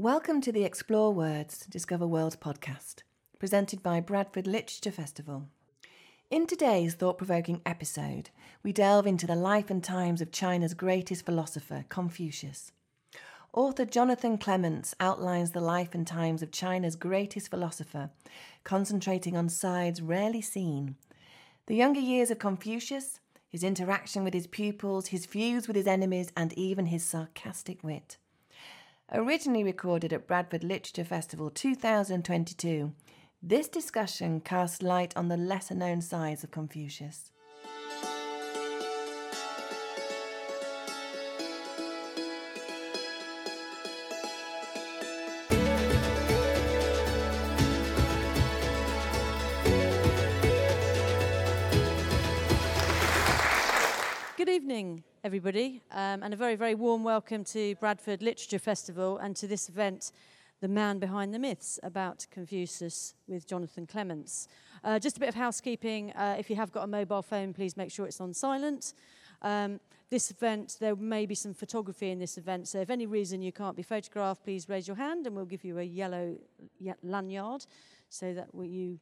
Welcome to the Explore Words, Discover Worlds podcast, presented by Bradford Literature Festival. In today's thought provoking episode, we delve into the life and times of China's greatest philosopher, Confucius. Author Jonathan Clements outlines the life and times of China's greatest philosopher, concentrating on sides rarely seen. The younger years of Confucius, his interaction with his pupils, his feuds with his enemies, and even his sarcastic wit. Originally recorded at Bradford Literature Festival 2022, this discussion casts light on the lesser known sides of Confucius. Good evening, everybody, um, and a very, very warm welcome to Bradford Literature Festival and to this event, The Man Behind the Myths, about Confucius with Jonathan Clements. Uh, just a bit of housekeeping. Uh, if you have got a mobile phone, please make sure it's on silent. Um, this event, there may be some photography in this event, so if any reason you can't be photographed, please raise your hand and we'll give you a yellow lanyard so that you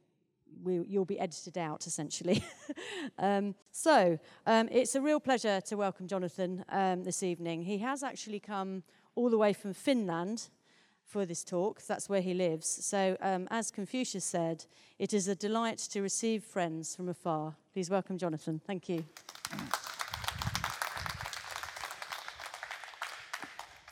we, you'll be edited out essentially. um, so um, it's a real pleasure to welcome Jonathan um, this evening. He has actually come all the way from Finland for this talk. That's where he lives. So, um, as Confucius said, it is a delight to receive friends from afar. Please welcome Jonathan. Thank you.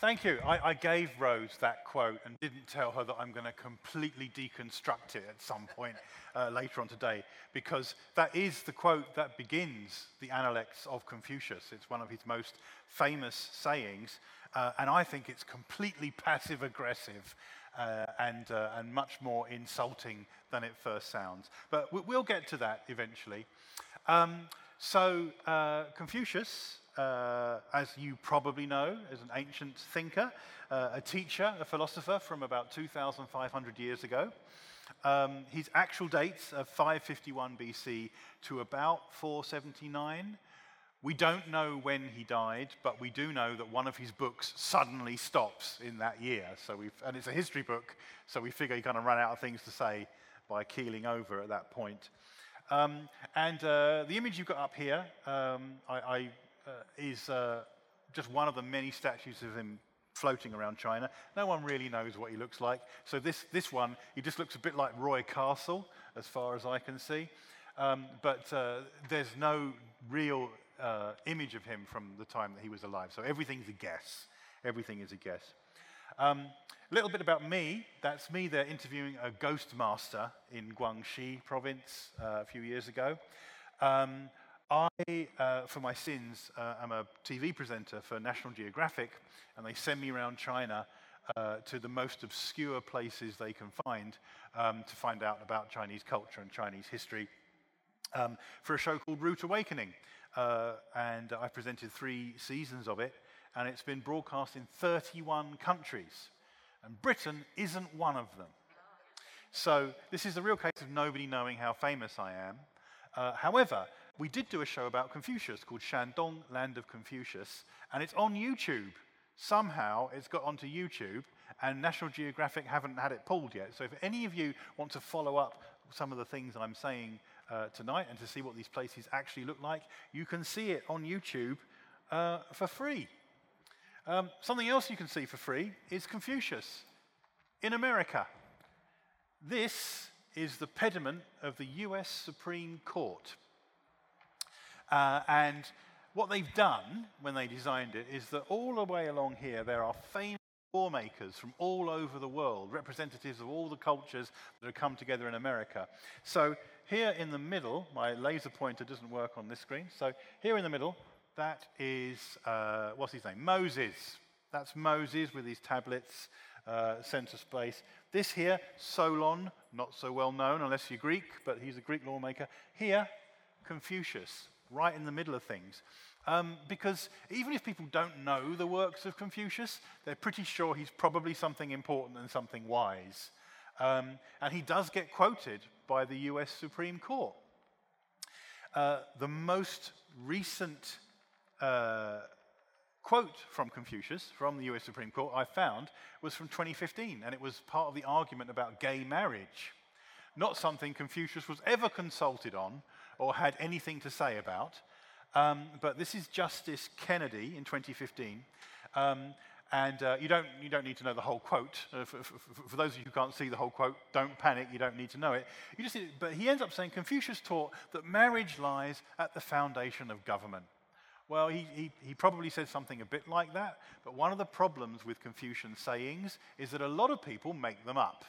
Thank you. I, I, gave Rose that quote and didn't tell her that I'm going to completely deconstruct it at some point uh, later on today, because that is the quote that begins the Analects of Confucius. It's one of his most famous sayings, uh, and I think it's completely passive aggressive uh, and, uh, and much more insulting than it first sounds. But we'll get to that eventually. Um, so, uh, Confucius uh, as you probably know, is an ancient thinker, uh, a teacher, a philosopher from about 2,500 years ago. Um, his actual dates are 551 BC to about 479. We don't know when he died, but we do know that one of his books suddenly stops in that year. So we've, and it's a history book, so we figure he kind of ran out of things to say by keeling over at that point. Um, and uh, the image you've got up here, um, I, I is uh, just one of the many statues of him floating around China. No one really knows what he looks like. So this, this one, he just looks a bit like Roy Castle, as far as I can see. Um, but uh, there's no real uh, image of him from the time that he was alive. So everything's a guess. Everything is a guess. A um, little bit about me. That's me there interviewing a ghost master in Guangxi province uh, a few years ago. Um, I, uh, for my sins, uh, am a TV presenter for National Geographic, and they send me around China uh, to the most obscure places they can find um, to find out about Chinese culture and Chinese history um, for a show called Route Awakening. Uh, and I presented three seasons of it, and it's been broadcast in 31 countries. And Britain isn't one of them. So this is a real case of nobody knowing how famous I am. Uh, however, we did do a show about Confucius called Shandong, Land of Confucius, and it's on YouTube. Somehow it's got onto YouTube, and National Geographic haven't had it pulled yet. So if any of you want to follow up some of the things I'm saying uh, tonight and to see what these places actually look like, you can see it on YouTube uh, for free. Um, something else you can see for free is Confucius in America. This is the pediment of the US Supreme Court. Uh, and what they've done when they designed it is that all the way along here there are famous lawmakers from all over the world, representatives of all the cultures that have come together in America. So here in the middle, my laser pointer doesn't work on this screen. So here in the middle, that is, uh, what's his name? Moses. That's Moses with his tablets, uh, center space. This here, Solon, not so well known unless you're Greek, but he's a Greek lawmaker. Here, Confucius right in the middle of things. Um, because even if people don't know the works of Confucius, they're pretty sure he's probably something important and something wise. Um, and he does get quoted by the US Supreme Court. Uh, the most recent uh, quote from Confucius from the US Supreme Court I found was from 2015, and it was part of the argument about gay marriage. Not something Confucius was ever consulted on or had anything to say about. Um, but this is Justice Kennedy in 2015. Um, and uh, you, don't, you don't need to know the whole quote. Uh, for, for, for, those of you who can't see the whole quote, don't panic, you don't need to know it. You just, but he ends up saying Confucius taught that marriage lies at the foundation of government. Well, he, he, he probably said something a bit like that, but one of the problems with Confucian sayings is that a lot of people make them up.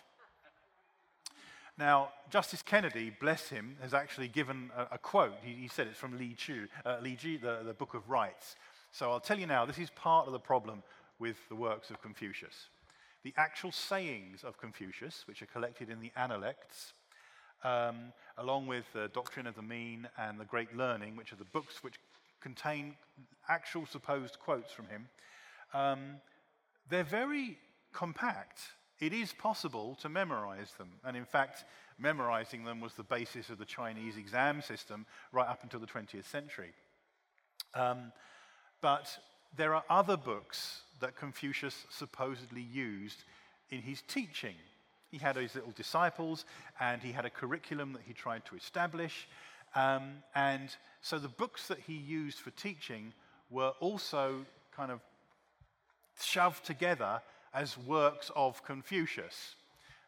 Now, Justice Kennedy, bless him, has actually given a, a quote. He, he, said it's from Li Chu, uh, Li Ji, the, the Book of Rites. So I'll tell you now, this is part of the problem with the works of Confucius. The actual sayings of Confucius, which are collected in the Analects, um, along with the Doctrine of the Mean and the Great Learning, which are the books which contain actual supposed quotes from him, um, they're very compact it is possible to memorize them. And in fact, memorizing them was the basis of the Chinese exam system right up until the 20th century. Um, but there are other books that Confucius supposedly used in his teaching. He had his little disciples, and he had a curriculum that he tried to establish. Um, and so the books that he used for teaching were also kind of shoved together as works of Confucius.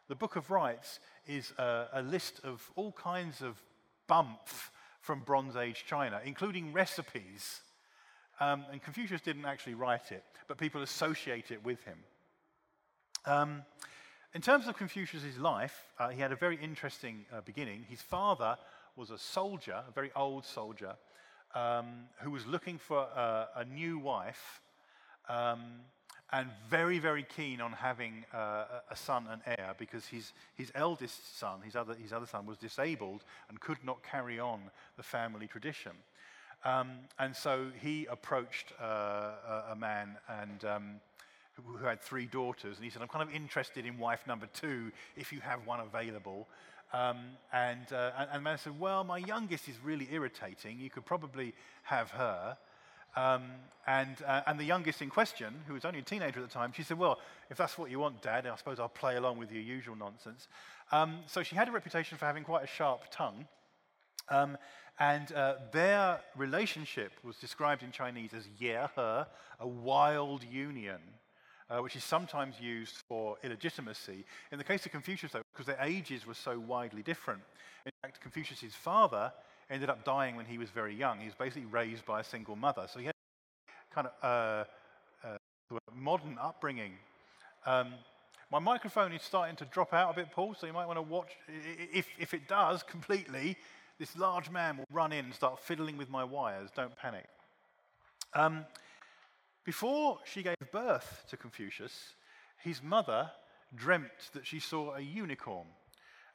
The Book of Rites is a, a list of all kinds of bumps from Bronze Age China, including recipes. Um, and Confucius didn't actually write it, but people associate it with him. Um, in terms of Confucius' life, uh, he had a very interesting uh, beginning. His father was a soldier, a very old soldier, um, who was looking for a, a new wife. Um, and very, very keen on having uh, a son and heir because his, his eldest son, his other, his other son, was disabled and could not carry on the family tradition. Um, and so he approached uh, a, man and, um, who, who, had three daughters, and he said, I'm kind of interested in wife number two if you have one available. Um, and, uh, and, and the man said, Well, my youngest is really irritating. You could probably have her. Um, and, uh, and the youngest in question, who was only a teenager at the time, she said, Well, if that's what you want, Dad, I suppose I'll play along with your usual nonsense. Um, so she had a reputation for having quite a sharp tongue. Um, and uh, their relationship was described in Chinese as ye, her, a wild union, uh, which is sometimes used for illegitimacy. In the case of Confucius, though, because their ages were so widely different, in fact, Confucius's father ended up dying when he was very young. He was basically raised by a single mother. So he had kind of uh, uh, modern upbringing. Um, my microphone is starting to drop out a bit, Paul, so you might want to watch. If, if it does completely, this large man will run in and start fiddling with my wires. Don't panic. Um, before she gave birth to Confucius, his mother dreamt that she saw a unicorn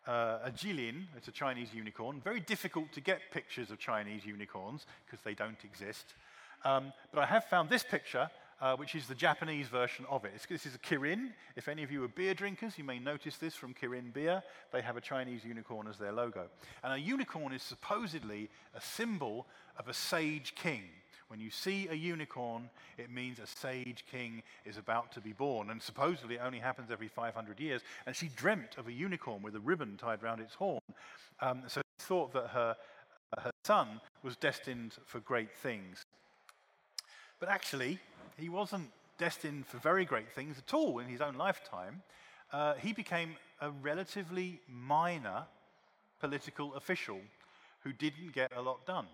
uh, a qilin, it's a Chinese unicorn. Very difficult to get pictures of Chinese unicorns because they don't exist. Um, but I have found this picture, uh, which is the Japanese version of it. It's, this is a Kirin. If any of you are beer drinkers, you may notice this from Kirin Beer. They have a Chinese unicorn as their logo. And a unicorn is supposedly a symbol of a sage king. When you see a unicorn, it means a sage king is about to be born. And supposedly it only happens every 500 years. And she dreamt of a unicorn with a ribbon tied around its horn. Um, so she thought that her, her son was destined for great things. But actually, he wasn't destined for very great things at all in his own lifetime. Uh, he became a relatively minor political official who didn't get a lot done.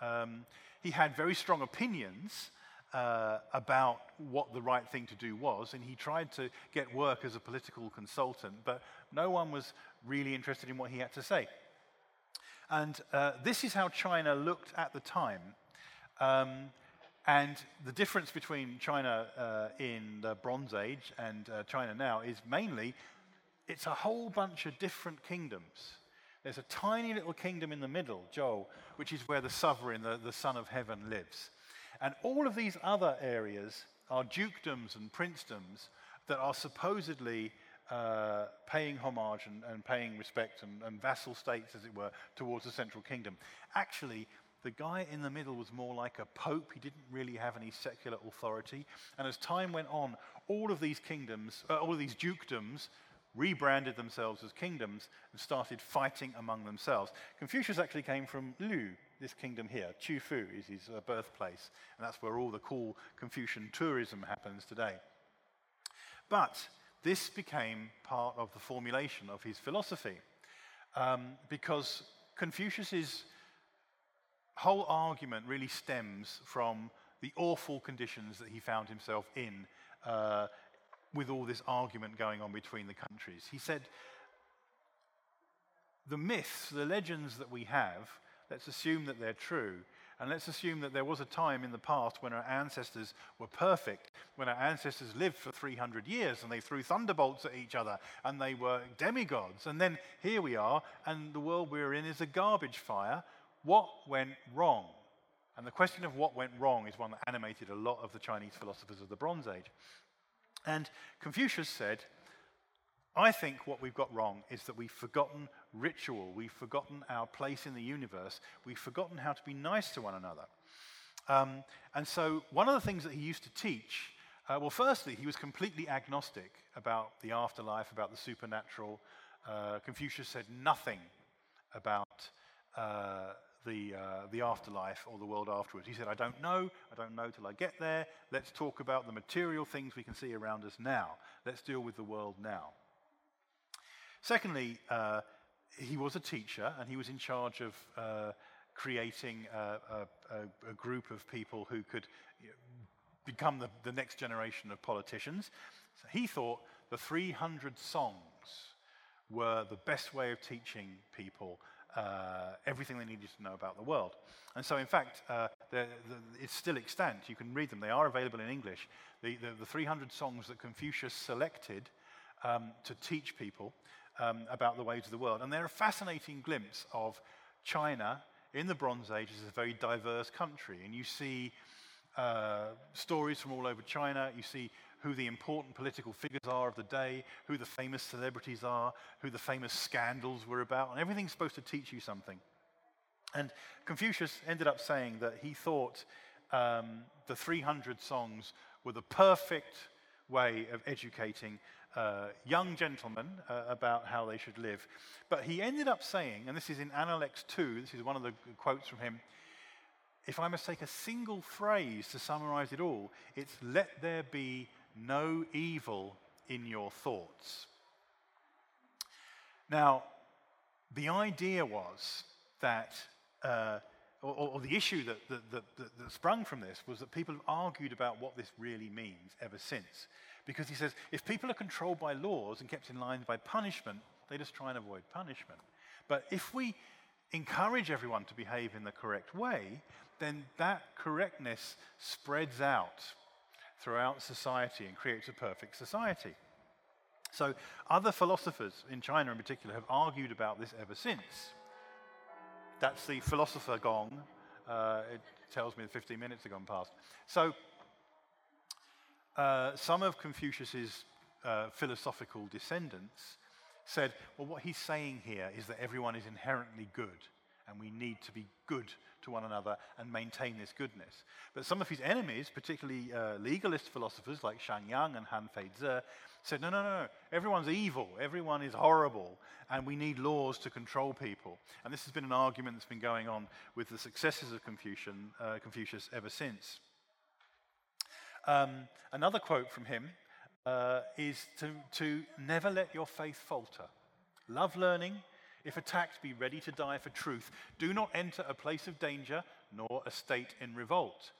Um, he had very strong opinions uh, about what the right thing to do was, and he tried to get work as a political consultant, but no one was really interested in what he had to say. And uh, this is how China looked at the time. Um, and the difference between China uh, in the Bronze Age and uh, China now is mainly it's a whole bunch of different kingdoms. There's a tiny little kingdom in the middle, Zhou, which is where the sovereign, the, the Son of Heaven, lives. And all of these other areas are dukedoms and princedoms that are supposedly uh, paying homage and, and paying respect and, and, vassal states, as it were, towards the central kingdom. Actually, The guy in the middle was more like a pope. He didn't really have any secular authority. And as time went on, all of these kingdoms, uh, all of these dukedoms, rebranded themselves as kingdoms and started fighting among themselves. Confucius actually came from Lu, this kingdom here. Qufu is his uh, birthplace, and that's where all the cool Confucian tourism happens today. But this became part of the formulation of his philosophy um, because Confucius's whole argument really stems from the awful conditions that he found himself in uh, with all this argument going on between the countries. He said, The myths, the legends that we have, let's assume that they're true. And let's assume that there was a time in the past when our ancestors were perfect, when our ancestors lived for 300 years and they threw thunderbolts at each other and they were demigods. And then here we are, and the world we're in is a garbage fire what went wrong? And the question of what went wrong is one that animated a lot of the Chinese philosophers of the Bronze Age. And Confucius said, I think what we've got wrong is that we've forgotten ritual, we've forgotten our place in the universe, we've forgotten how to be nice to one another. Um, and so, one of the things that he used to teach, uh, well, firstly, he was completely agnostic about the afterlife, about the supernatural. Uh, Confucius said nothing about uh, the, uh, the afterlife or the world afterwards. He said, I don't know. I don't know till I get there. Let's talk about the material things we can see around us now. Let's deal with the world now. Secondly, uh, he was a teacher and he was in charge of uh, creating a, a, a, group of people who could become the, the next generation of politicians. So he thought the 300 songs were the best way of teaching people uh, everything they needed to know about the world. And so, in fact, uh, the, it's still extant. You can read them, they are available in English. The, the, the 300 songs that Confucius selected um, to teach people um, about the ways of the world. And they're a fascinating glimpse of China in the Bronze Age as a very diverse country. And you see uh, stories from all over China, you see who the important political figures are of the day, who the famous celebrities are, who the famous scandals were about, and everything's supposed to teach you something. And Confucius ended up saying that he thought um, the 300 songs were the perfect way of educating uh, young gentlemen uh, about how they should live. But he ended up saying, and this is in Analects 2, this is one of the quotes from him if I must take a single phrase to summarize it all, it's let there be no evil in your thoughts. Now, the idea was that, uh, or, or, the issue that, that, that, that, sprung from this was that people have argued about what this really means ever since. Because he says if people are controlled by laws and kept in line by punishment, they just try and avoid punishment. But if we encourage everyone to behave in the correct way, then that correctness spreads out throughout society and creates a perfect society. So, other philosophers in China in particular have argued about this ever since. That's the philosopher gong. Uh, it tells me that 15 minutes have gone past. So, uh, some of Confucius's uh, philosophical descendants said, well, what he's saying here is that everyone is inherently good, and we need to be good to one another and maintain this goodness. But some of his enemies, particularly uh, legalist philosophers like Shang Yang and Han Feizi, said, no, no, no, everyone's evil, everyone is horrible, and we need laws to control people. And this has been an argument that's been going on with the successors of Confucian, uh, Confucius ever since. Um, another quote from him uh, is to, to never let your faith falter. Love learning, if attacked, be ready to die for truth. Do not enter a place of danger, nor a state in revolt.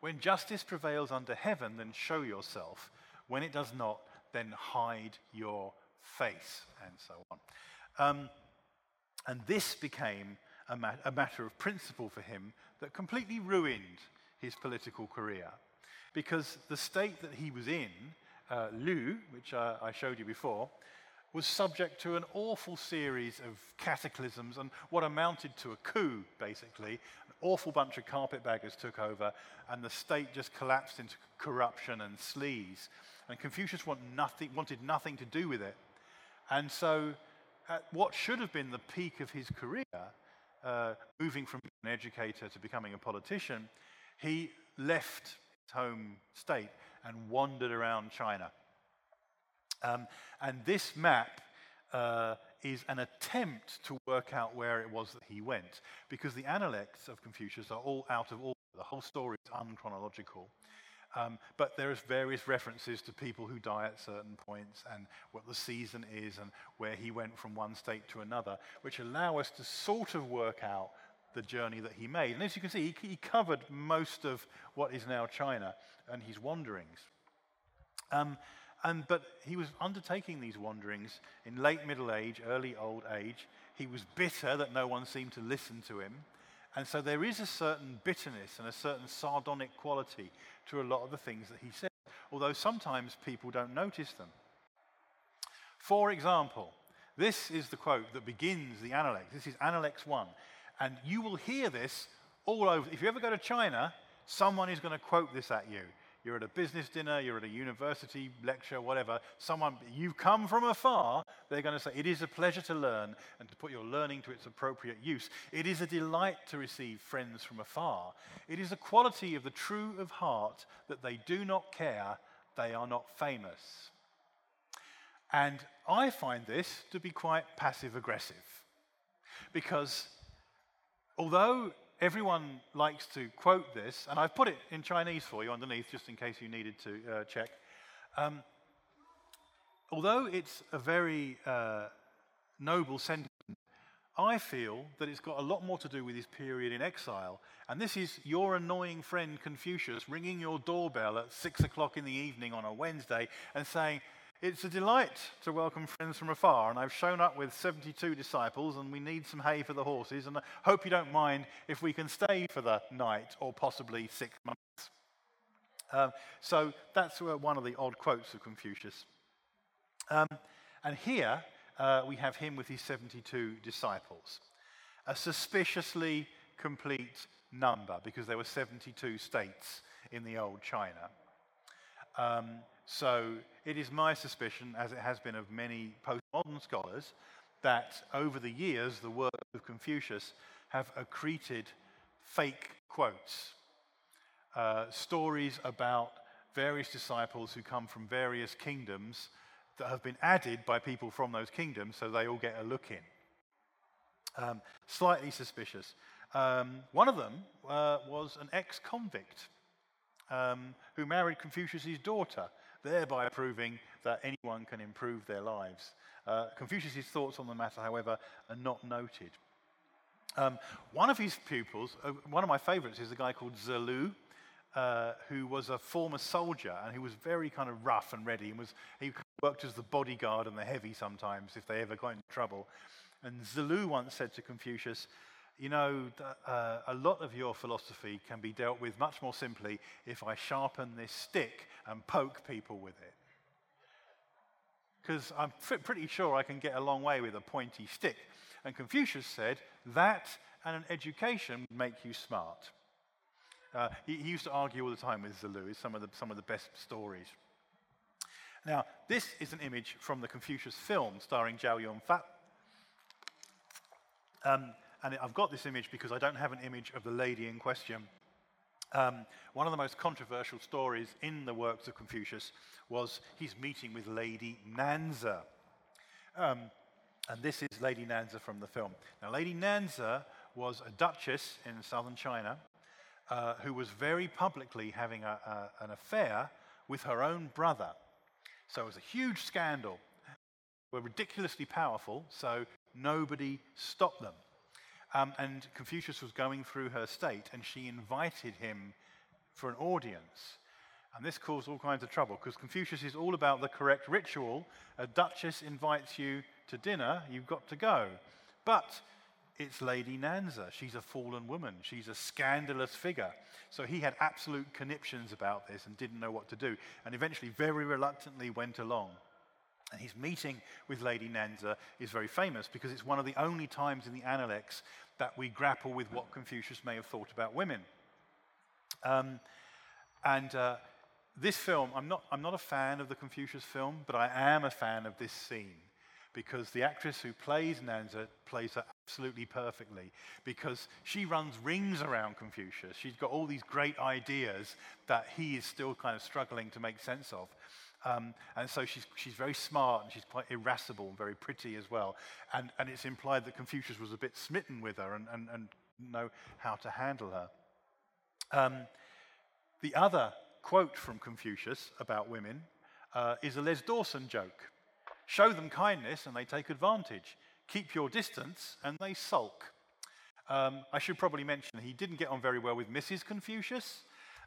When justice prevails under heaven, then show yourself. When it does not, then hide your face, and so on. Um, and this became a, a matter of principle for him that completely ruined his political career. Because the state that he was in, uh, Lu, which uh, I showed you before, was subject to an awful series of cataclysms and what amounted to a coup, basically. An awful bunch of carpetbaggers took over, and the state just collapsed into corruption and sleaze. And Confucius want nothing, wanted nothing to do with it. And so, at what should have been the peak of his career, uh, moving from an educator to becoming a politician, he left his home state and wandered around China. Um, and this map uh, is an attempt to work out where it was that he went, because the Analects of Confucius are all out of order. The whole story is unchronological. Um, but there is various references to people who die at certain points and what the season is and where he went from one state to another, which allow us to sort of work out the journey that he made. And as you can see, he, he covered most of what is now China and his wanderings. Um, but he was undertaking these wanderings in late middle age, early old age. He was bitter that no one seemed to listen to him. And so there is a certain bitterness and a certain sardonic quality to a lot of the things that he said, although sometimes people don't notice them. For example, this is the quote that begins the Analects. This is Analects 1. And you will hear this all over. If you ever go to China, someone is going to quote this at you you're at a business dinner, you're at a university lecture, whatever, someone, you've come from afar, they're going to say, It is a pleasure to learn and to put your learning to its appropriate use. It is a delight to receive friends from afar. It is a quality of the true of heart that they do not care, they are not famous. And I find this to be quite passive aggressive. Because although everyone likes to quote this, and I've put it in Chinese for you underneath just in case you needed to uh, check. Um, although it's a very uh, noble sentiment, I feel that it's got a lot more to do with his period in exile. And this is your annoying friend Confucius ringing your doorbell at six o'clock in the evening on a Wednesday and saying, it's a delight to welcome friends from afar, and I've shown up with 72 disciples, and we need some hay for the horses, and I hope you don't mind if we can stay for the night or possibly six months. Um, so that's uh, one of the odd quotes of Confucius. Um, and here uh, we have him with his 72 disciples. A suspiciously complete number because there were 72 states in the old China. Um, so it is my suspicion, as it has been of many postmodern scholars, that over the years the work of Confucius have accreted fake quotes, uh, stories about various disciples who come from various kingdoms that have been added by people from those kingdoms so they all get a look in. Um, slightly suspicious. Um, one of them uh, was an ex convict um, who married Confucius' daughter thereby proving that anyone can improve their lives. Uh, Confucius' thoughts on the matter, however, are not noted. Um, one of his pupils, uh, one of my favorites, is a guy called Zilu, uh, who was a former soldier and who was very kind of rough and ready. And was, he worked as the bodyguard and the heavy sometimes if they ever got into trouble. And Zilu once said to Confucius, you know, uh, a lot of your philosophy can be dealt with much more simply if I sharpen this stick and poke people with it. Because I'm pretty sure I can get a long way with a pointy stick. And Confucius said that and an education make you smart. Uh, he, he, used to argue all the time with Zilu, some of the, some of the best stories. Now, this is an image from the Confucius film starring Chow Yun Fat. Um, and I've got this image because I don't have an image of the lady in question. Um, one of the most controversial stories in the works of Confucius was his meeting with Lady Nanzi. Um, and this is Lady Nanzi from the film. Now, Lady Nanzi was a duchess in southern China uh, who was very publicly having a, a, an affair with her own brother. So it was a huge scandal. Were ridiculously powerful, so nobody stopped them. Um, and Confucius was going through her state, and she invited him for an audience. And this caused all kinds of trouble because Confucius is all about the correct ritual. A duchess invites you to dinner, you've got to go. But it's Lady Nanzi. She's a fallen woman. She's a scandalous figure. So he had absolute conniptions about this and didn't know what to do. And eventually, very reluctantly, went along. And his meeting with Lady Nanzi is very famous because it's one of the only times in the Analects that we grapple with what Confucius may have thought about women. Um, and uh, this film, I'm not, I'm not a fan of the Confucius film, but I am a fan of this scene because the actress who plays Nanzi plays her absolutely perfectly because she runs rings around Confucius. She's got all these great ideas that he is still kind of struggling to make sense of. Um, and so she's, she's very smart and she's quite irascible and very pretty as well. And, and it's implied that Confucius was a bit smitten with her and, and, and know how to handle her. Um, the other quote from Confucius about women uh, is a Les Dawson joke. Show them kindness and they take advantage. Keep your distance and they sulk. Um, I should probably mention he didn't get on very well with Mrs. Confucius,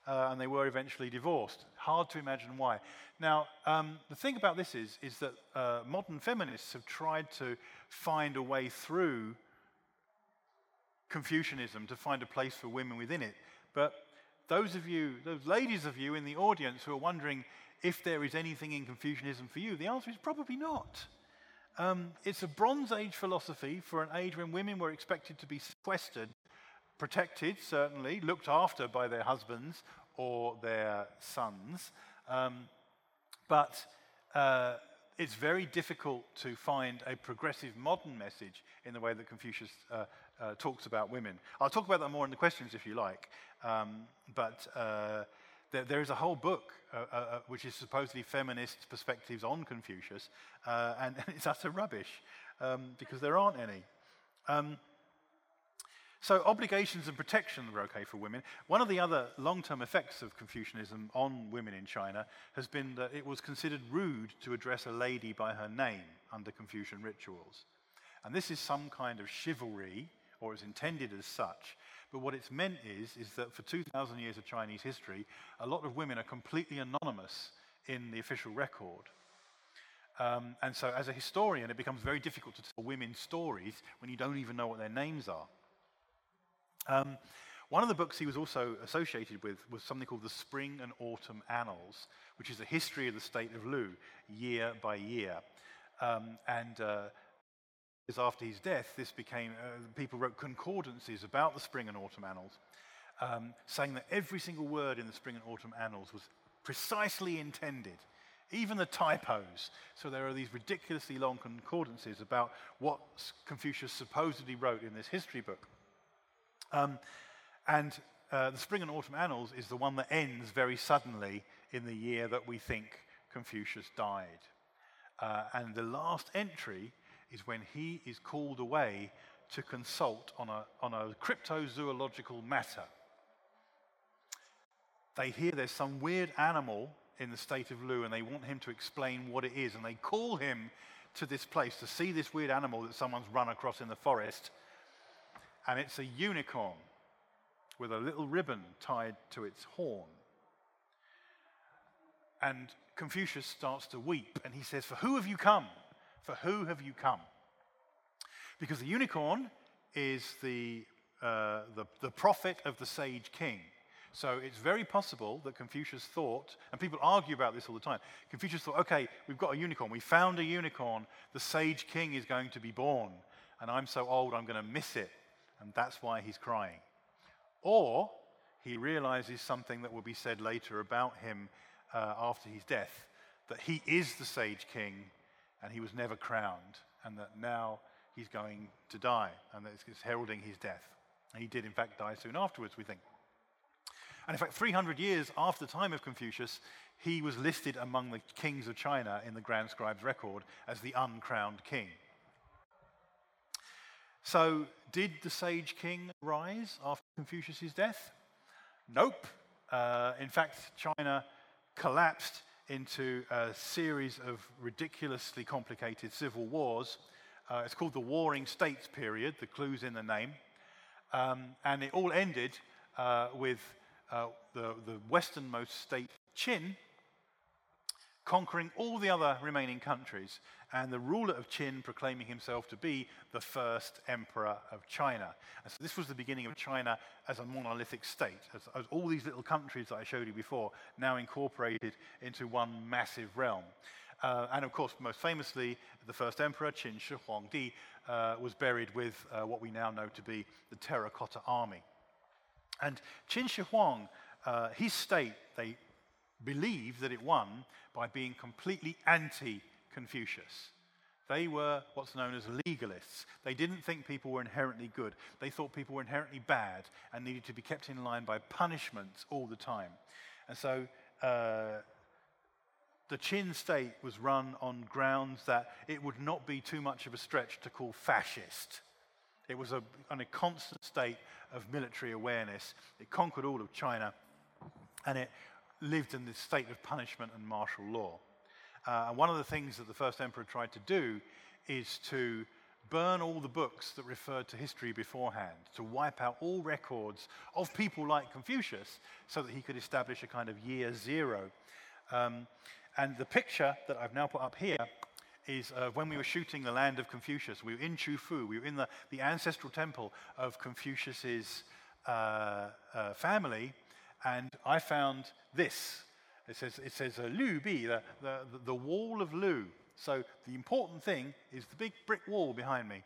uh, and they were eventually divorced. Hard to imagine why. Now, um, the thing about this is, is that uh, modern feminists have tried to find a way through Confucianism to find a place for women within it. But those of you, those ladies of you in the audience who are wondering if there is anything in Confucianism for you, the answer is probably not. Um, it's a Bronze Age philosophy for an age when women were expected to be sequestered, protected, certainly, looked after by their husbands or their sons. Um, but uh, it's very difficult to find a progressive modern message in the way that Confucius uh, uh, talks about women. I'll talk about that more in the questions if you like. Um, but uh, there, there is a whole book uh, uh, which is supposedly feminist perspectives on Confucius, and, and, it's utter rubbish um, because there aren't any. So, obligations and protection were okay for women. One of the other long term effects of Confucianism on women in China has been that it was considered rude to address a lady by her name under Confucian rituals. And this is some kind of chivalry, or is intended as such, but what it's meant is, is that for 2,000 years of Chinese history, a lot of women are completely anonymous in the official record. Um, and so, as a historian, it becomes very difficult to tell women's stories when you don't even know what their names are. Um, one of the books he was also associated with was something called the Spring and Autumn Annals, which is a history of the state of Lu year by year. Um, and uh, after his death, this became, uh, people wrote concordances about the Spring and Autumn Annals, um, saying that every single word in the Spring and Autumn Annals was precisely intended, even the typos. So there are these ridiculously long concordances about what Confucius supposedly wrote in this history book. Um, and uh, the Spring and Autumn Annals is the one that ends very suddenly in the year that we think Confucius died. Uh, and the last entry is when he is called away to consult on a, on a cryptozoological matter. They hear there's some weird animal in the state of Lu and they want him to explain what it is. And they call him to this place to see this weird animal that someone's run across in the forest. And it's a unicorn with a little ribbon tied to its horn. And Confucius starts to weep and he says, For who have you come? For who have you come? Because the unicorn is the, uh, the, the prophet of the sage king. So it's very possible that Confucius thought, and people argue about this all the time. Confucius thought, okay, we've got a unicorn. We found a unicorn. The sage king is going to be born. And I'm so old, I'm going to miss it. And that's why he's crying. Or he realizes something that will be said later about him uh, after his death that he is the sage king and he was never crowned, and that now he's going to die, and that it's heralding his death. And he did, in fact, die soon afterwards, we think. And in fact, 300 years after the time of Confucius, he was listed among the kings of China in the Grand Scribe's record as the uncrowned king. So, did the sage king rise after Confucius' death? Nope. Uh, in fact, China collapsed into a series of ridiculously complicated civil wars. Uh, it's called the Warring States period, the clue's in the name. Um, and it all ended uh, with uh, the, the westernmost state, Qin, conquering all the other remaining countries, and the ruler of Qin proclaiming himself to be the first emperor of China. And so this was the beginning of China as a monolithic state, as, as all these little countries that I showed you before now incorporated into one massive realm. Uh, and of course, most famously, the first emperor, Qin Shi Huangdi, uh, was buried with uh, what we now know to be the Terracotta Army. And Qin Shi Huang, uh, his state, they believe that it won by being completely anti Confucius. They were what's known as legalists. They didn't think people were inherently good. They thought people were inherently bad and needed to be kept in line by punishments all the time. And so uh, the Qin state was run on grounds that it would not be too much of a stretch to call fascist. It was a, on a constant state of military awareness. It conquered all of China and it lived in this state of punishment and martial law. Uh, and one of the things that the first emperor tried to do is to burn all the books that referred to history beforehand, to wipe out all records of people like Confucius so that he could establish a kind of year zero. Um, and the picture that I've now put up here is uh, when we were shooting the land of Confucius. We were in Qufu, we were in the, the ancestral temple of Confucius's uh, uh, family, and I found this. It says, it says uh, Lu Bi, the, the, the wall of Lu. So the important thing is the big brick wall behind me.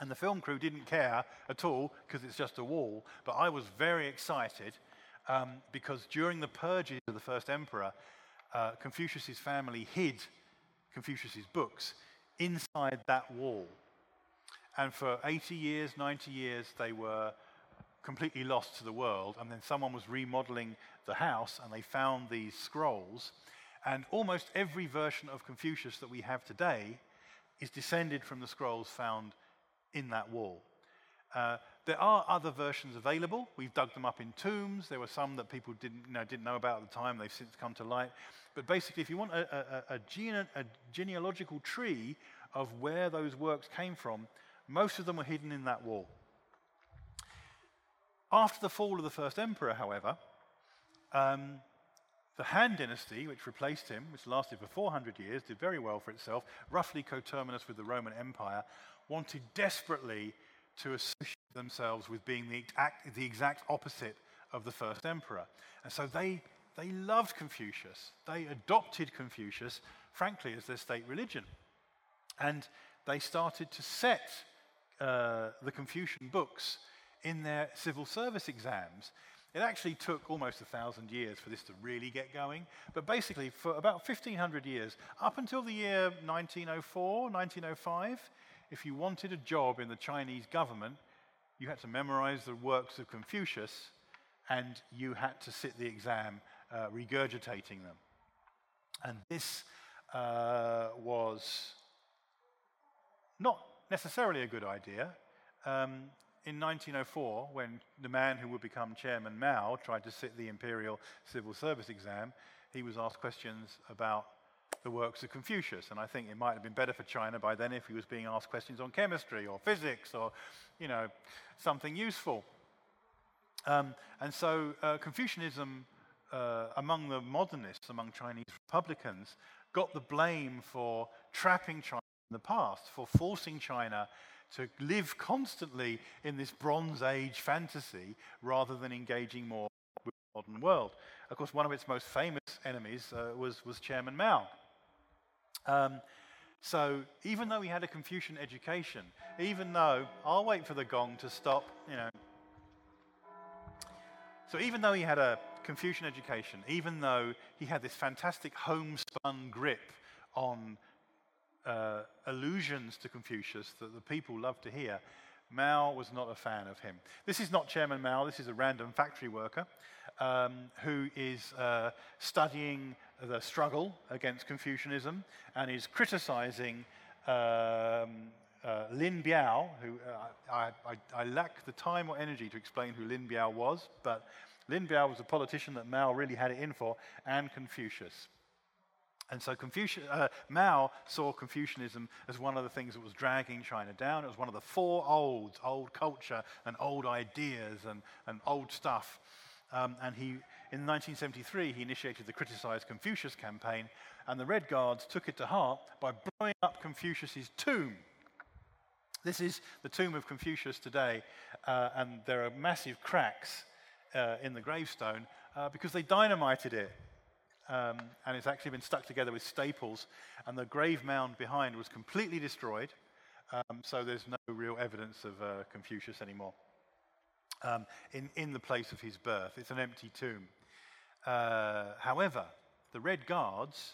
And the film crew didn't care at all because it's just a wall. But I was very excited um, because during the purges of the first emperor, uh, Confucius's family hid Confucius's books inside that wall. And for 80 years, 90 years, they were completely lost to the world. And then someone was remodeling the house and they found these scrolls. And almost every version of Confucius that we have today is descended from the scrolls found in that wall. Uh, there are other versions available. We've dug them up in tombs. There were some that people didn't, you know, didn't know about at the time. They've since come to light. But basically, if you want a, a, a, gene, a genealogical tree of where those works came from, most of them were hidden in that wall. After the fall of the first emperor, however, um, the Han dynasty, which replaced him, which lasted for 400 years, did very well for itself, roughly coterminous with the Roman Empire, wanted desperately to associate themselves with being the exact, the exact opposite of the first emperor. And so they, they loved Confucius. They adopted Confucius, frankly, as their state religion. And they started to set uh, the Confucian books in their civil service exams. It actually took almost a thousand years for this to really get going. But basically, for about 1500 years, up until the year 1904, 1905, if you wanted a job in the Chinese government, you had to memorize the works of Confucius and you had to sit the exam uh, regurgitating them. And this uh, was not necessarily a good idea. Um, in 1904, when the man who would become Chairman Mao tried to sit the Imperial Civil Service exam, he was asked questions about the works of Confucius. And I think it might have been better for China by then if he was being asked questions on chemistry or physics or, you know, something useful. Um, and so uh, Confucianism uh, among the modernists, among Chinese republicans, got the blame for trapping China in the past, for forcing China to live constantly in this Bronze Age fantasy rather than engaging more with the modern world. Of course, one of its most famous enemies uh, was, was Chairman Mao. Um, so even though he had a Confucian education, even though, I'll wait for the gong to stop, you know. So even though he had a Confucian education, even though he had this fantastic homespun grip on uh, allusions to Confucius that the people loved to hear, Mao was not a fan of him. This is not Chairman Mao, this is a random factory worker um, who is uh, studying the struggle against Confucianism and is criticizing um, uh, Lin Biao, who uh, I, I, I, lack the time or energy to explain who Lin Biao was, but Lin Biao was a politician that Mao really had it in for, and Confucius. And so uh, Mao saw Confucianism as one of the things that was dragging China down. It was one of the four olds, old culture and old ideas and, and old stuff. Um, and he, in 1973, he initiated the Criticize Confucius campaign, and the Red Guards took it to heart by blowing up Confucius's tomb. This is the tomb of Confucius today, uh, and there are massive cracks uh, in the gravestone uh, because they dynamited it um, and it's actually been stuck together with staples. And the grave mound behind was completely destroyed, um, so there's no real evidence of uh, Confucius anymore. Um, in, in the place of his birth, it's an empty tomb. Uh, however, the Red Guards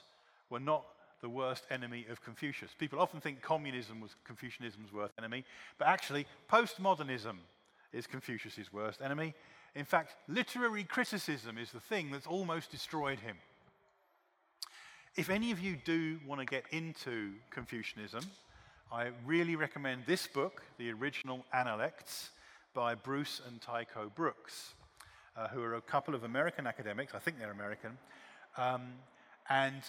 were not the worst enemy of Confucius. People often think communism was Confucianism's worst enemy, but actually, postmodernism is Confucius's worst enemy. In fact, literary criticism is the thing that's almost destroyed him. If any of you do want to get into Confucianism, I really recommend this book, the original Analects, by Bruce and Taeko Brooks, uh, who are a couple of American academics. I think they're American. Um, and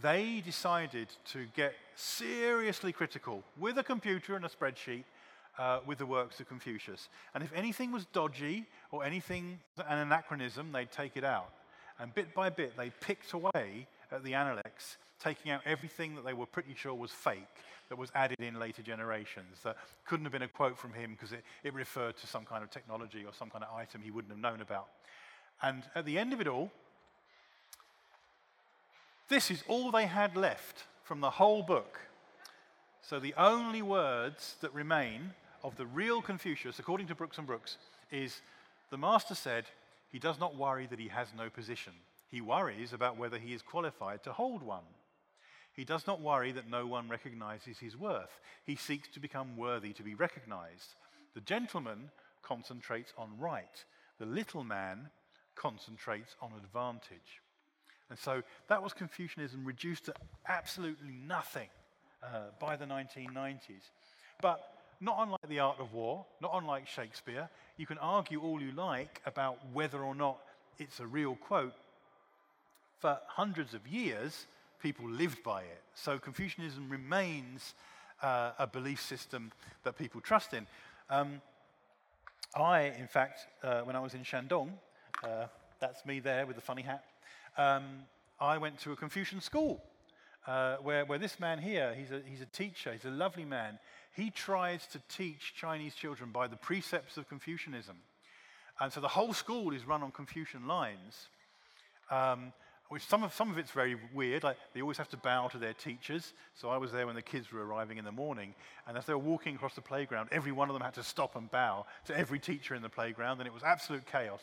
they decided to get seriously critical with a computer and a spreadsheet uh, with the works of Confucius. And if anything was dodgy or anything, an anachronism, they'd take it out. And bit by bit, they picked away at the Analects, taking out everything that they were pretty sure was fake that was added in later generations. That couldn't have been a quote from him because it, it referred to some kind of technology or some kind of item he wouldn't have known about. And at the end of it all, this is all they had left from the whole book. So the only words that remain of the real Confucius, according to Brooks and Brooks, is the master said, he does not worry that he has no position. He worries about whether he is qualified to hold one. He does not worry that no one recognizes his worth. He seeks to become worthy to be recognized. The gentleman concentrates on right. The little man concentrates on advantage. And so that was Confucianism reduced to absolutely nothing uh, by the 1990s. But not unlike the art of war, not unlike Shakespeare, you can argue all you like about whether or not it's a real quote. For hundreds of years, people lived by it. So Confucianism remains uh, a belief system that people trust in. Um, I, in fact, uh, when I was in Shandong, uh, that's me there with the funny hat, um, I went to a Confucian school uh, where, where this man here, he's a, he's a teacher, he's a lovely man. He tries to teach Chinese children by the precepts of Confucianism. And so the whole school is run on Confucian lines. Um, which some of, some of it's very weird. Like they always have to bow to their teachers. So I was there when the kids were arriving in the morning, and as they were walking across the playground, every one of them had to stop and bow to every teacher in the playground, and it was absolute chaos.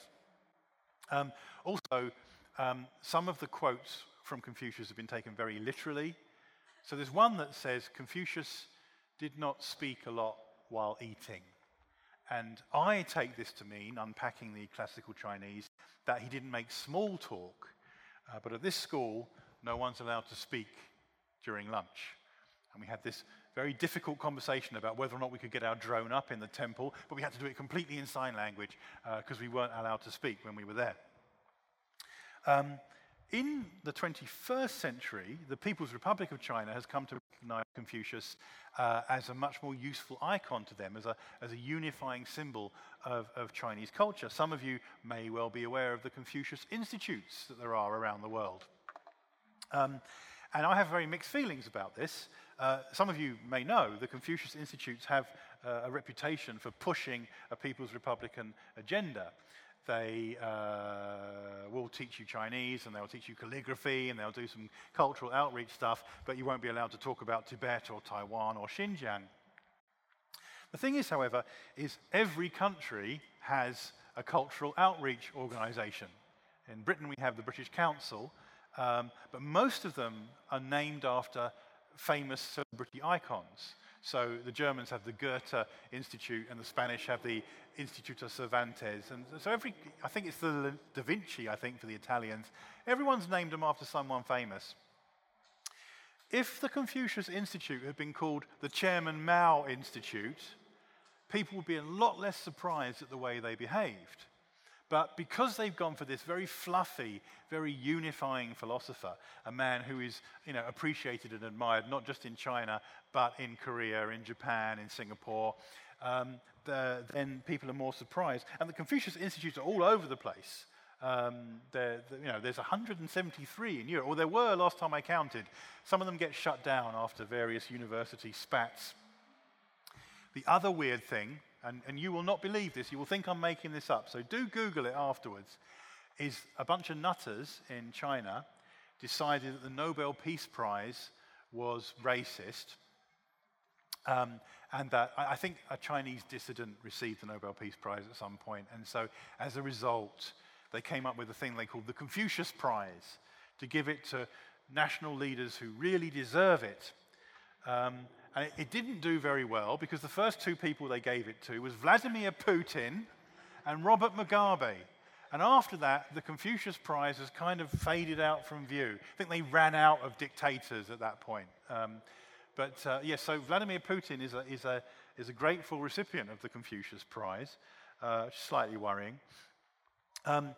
Um, also, um, some of the quotes from Confucius have been taken very literally. So there's one that says Confucius did not speak a lot while eating. And I take this to mean, unpacking the classical Chinese, that he didn't make small talk uh, but at this school, no one's allowed to speak during lunch. And we had this very difficult conversation about whether or not we could get our drone up in the temple, but we had to do it completely in sign language because uh, we weren't allowed to speak when we were there. Um, in the 21st century, the People's Republic of China has come to recognize Confucius uh, as a much more useful icon to them, as a, as a unifying symbol of, of Chinese culture. Some of you may well be aware of the Confucius Institutes that there are around the world. Um, and I have very mixed feelings about this. Uh, some of you may know the Confucius Institutes have uh, a reputation for pushing a People's Republican agenda. They uh, will teach you Chinese and they'll teach you calligraphy and they'll do some cultural outreach stuff, but you won't be allowed to talk about Tibet or Taiwan or Xinjiang. The thing is, however, is every country has a cultural outreach organization. In Britain, we have the British Council, um, but most of them are named after famous celebrity icons. So the Germans have the Goethe Institute, and the Spanish have the Instituto Cervantes. And so every, I think it's the Da Vinci, I think, for the Italians. Everyone's named them after someone famous. If the Confucius Institute had been called the Chairman Mao Institute, people would be a lot less surprised at the way they behaved. But because they've gone for this very fluffy, very unifying philosopher, a man who is you know, appreciated and admired not just in China, but in Korea, in Japan, in Singapore, um, the, then people are more surprised. And the Confucius Institutes are all over the place. Um, you know, there's 173 in Europe, or there were last time I counted. Some of them get shut down after various university spats. The other weird thing and, and you will not believe this, you will think I'm making this up, so do Google it afterwards, is a bunch of nutters in China decided that the Nobel Peace Prize was racist. Um, and that I, I think a Chinese dissident received the Nobel Peace Prize at some point. And so, as a result, they came up with a thing they called the Confucius Prize to give it to national leaders who really deserve it. Um, and it, it, didn't do very well because the first two people they gave it to was Vladimir Putin and Robert Mugabe. And after that, the Confucius Prize has kind of faded out from view. I think they ran out of dictators at that point. Um, but uh, yes, yeah, so Vladimir Putin is a, is, a, is a grateful recipient of the Confucius Prize, uh, slightly worrying. Um,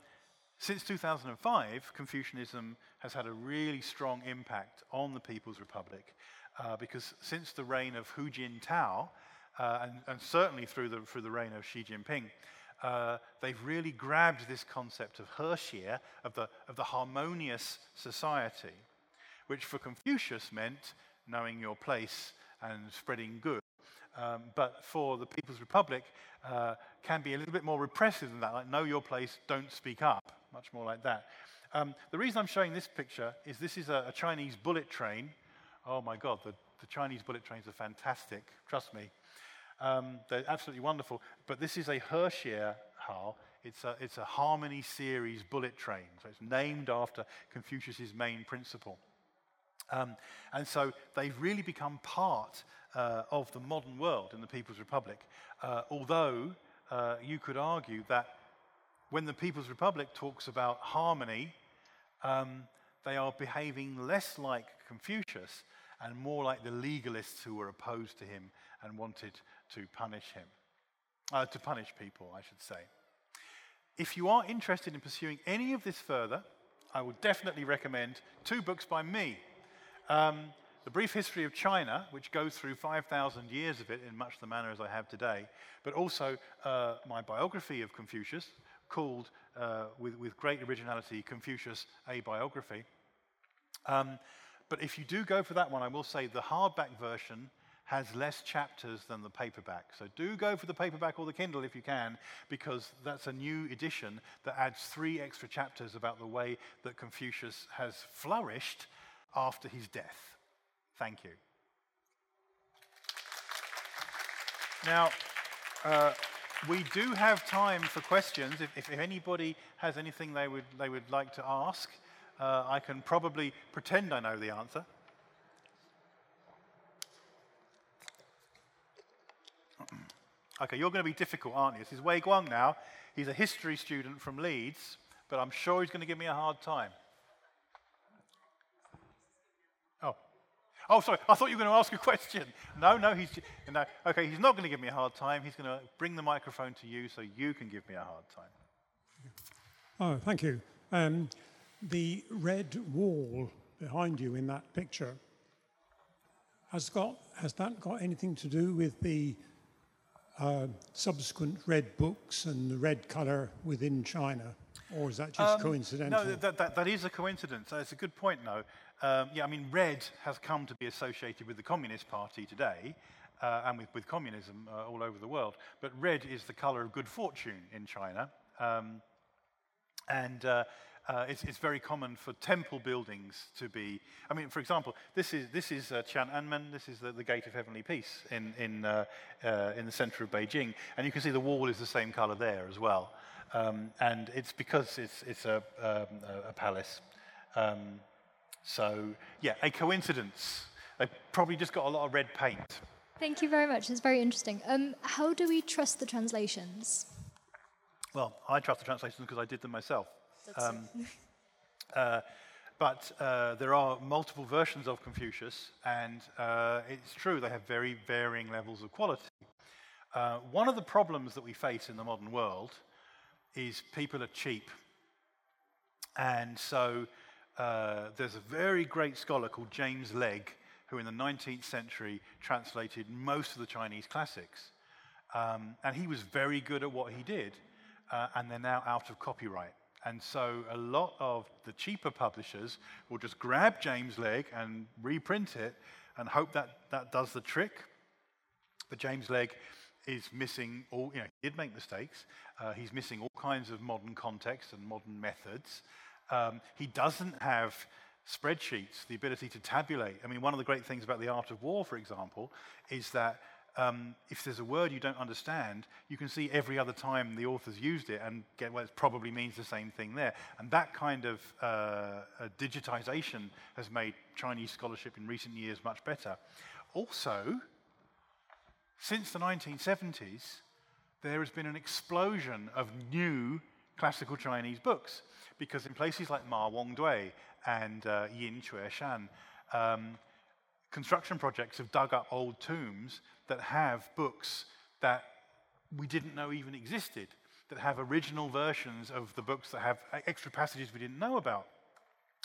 since 2005, Confucianism has had a really strong impact on the People's Republic uh, because since the reign of Hu Jintao, uh, and, and, certainly through the, through the reign of Xi Jinping, uh, they've really grabbed this concept of Hexie, of the, of the harmonious society, which for Confucius meant knowing your place and spreading good. Um, but for the People's Republic, uh, can be a little bit more repressive than that, like know your place, don't speak up, much more like that. Um, the reason I'm showing this picture is this is a, a Chinese bullet train. Oh my God, the, the, Chinese bullet trains are fantastic, trust me. Um, they're absolutely wonderful. But this is a Hexie Hao. It's a, it's a Harmony Series bullet train. So it's named after Confucius's main principle. Um, and so they've really become part uh, of the modern world in the People's Republic. Uh, although uh, you could argue that when the People's Republic talks about harmony, um, they are behaving less like Confucius and more like the legalists who were opposed to him and wanted to punish him, uh, to punish people, I should say. If you are interested in pursuing any of this further, I would definitely recommend two books by me. Um, the Brief History of China, which goes through 5,000 years of it in much the manner as I have today, but also uh, my biography of Confucius, called, uh, with, with great originality, Confucius, A Biography. Um, but if you do go for that one, I will say the hardback version has less chapters than the paperback. So do go for the paperback or the Kindle if you can, because that's a new edition that adds three extra chapters about the way that Confucius has flourished after his death. Thank you. Now, uh, we do have time for questions. If, if, anybody has anything they would, they would like to ask, uh, I can probably pretend I know the answer. Okay, you're going to be difficult, aren't you? This is Wei Guang now. He's a history student from Leeds, but I'm sure he's going to give me a hard time. Oh, oh, sorry, I thought you were going to ask a question. No, no, he's no. Okay, he's not going to give me a hard time. He's going to bring the microphone to you so you can give me a hard time. Oh, thank you. Um, the red wall behind you in that picture has got has that got anything to do with the uh, subsequent red books and the red colour within China, or is that just um, coincidental? No, that, that, that is a coincidence. It's a good point, though. Um, yeah, I mean, red has come to be associated with the Communist Party today uh, and with, with communism uh, all over the world. But red is the color of good fortune in China. Um, and uh, uh it's, it's, very common for temple buildings to be. I mean, for example, this is, this is uh, Tiananmen, this is the, the, Gate of Heavenly Peace in, in, uh, in the center of Beijing. And you can see the wall is the same color there as well. Um, and it's because it's, it's a, um, a, palace. Um, so, yeah, a coincidence. They probably just got a lot of red paint. Thank you very much. It's very interesting. Um, how do we trust the translations? Well, I trust the translations because I did them myself. Um, uh, but uh, there are multiple versions of Confucius, and uh, it's true, they have very varying levels of quality. Uh, one of the problems that we face in the modern world is people are cheap. And so uh, there's a very great scholar called James Legge, who in the 19th century translated most of the Chinese classics. Um, and he was very good at what he did, uh, and they're now out of copyright. And so a lot of the cheaper publishers will just grab James Legge and reprint it and hope that that does the trick. But James Legge is missing all, you know, he did make mistakes. Uh, he's missing all kinds of modern context and modern methods. Um, he doesn't have spreadsheets, the ability to tabulate. I mean, one of the great things about the art of war, for example, is that um, if there's a word you don't understand, you can see every other time the author's used it and get well, it probably means the same thing there. And that kind of uh, digitization has made Chinese scholarship in recent years much better. Also, since the 1970s, there has been an explosion of new classical Chinese books because in places like Ma Wangdui and uh, Yin Shan, um, construction projects have dug up old tombs that have books that we didn't know even existed, that have original versions of the books that have extra passages we didn't know about.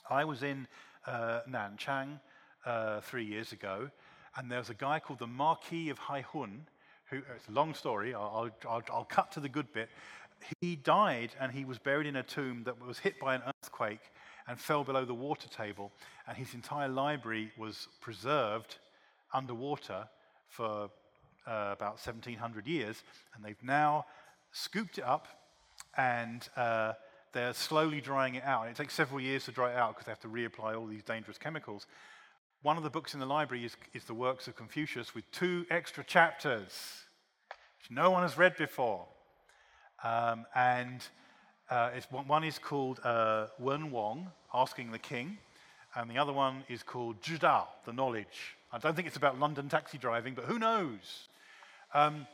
I was in uh, Nanchang uh, three years ago, and there was a guy called the Marquis of Haihun, who, it's a long story, I'll, I'll, I'll cut to the good bit. He died and he was buried in a tomb that was hit by an earthquake and fell below the water table, and his entire library was preserved underwater for uh, about 1700 years, and they've now scooped it up and uh, they're slowly drying it out. And It takes several years to dry it out because they have to reapply all these dangerous chemicals. One of the books in the library is, is the works of Confucius with two extra chapters, which no one has read before. Um, and uh, one is called uh, Wen Wang, Asking the King, and the other one is called Zhidao, the knowledge. I don't think it's about London taxi driving, but who knows? Um,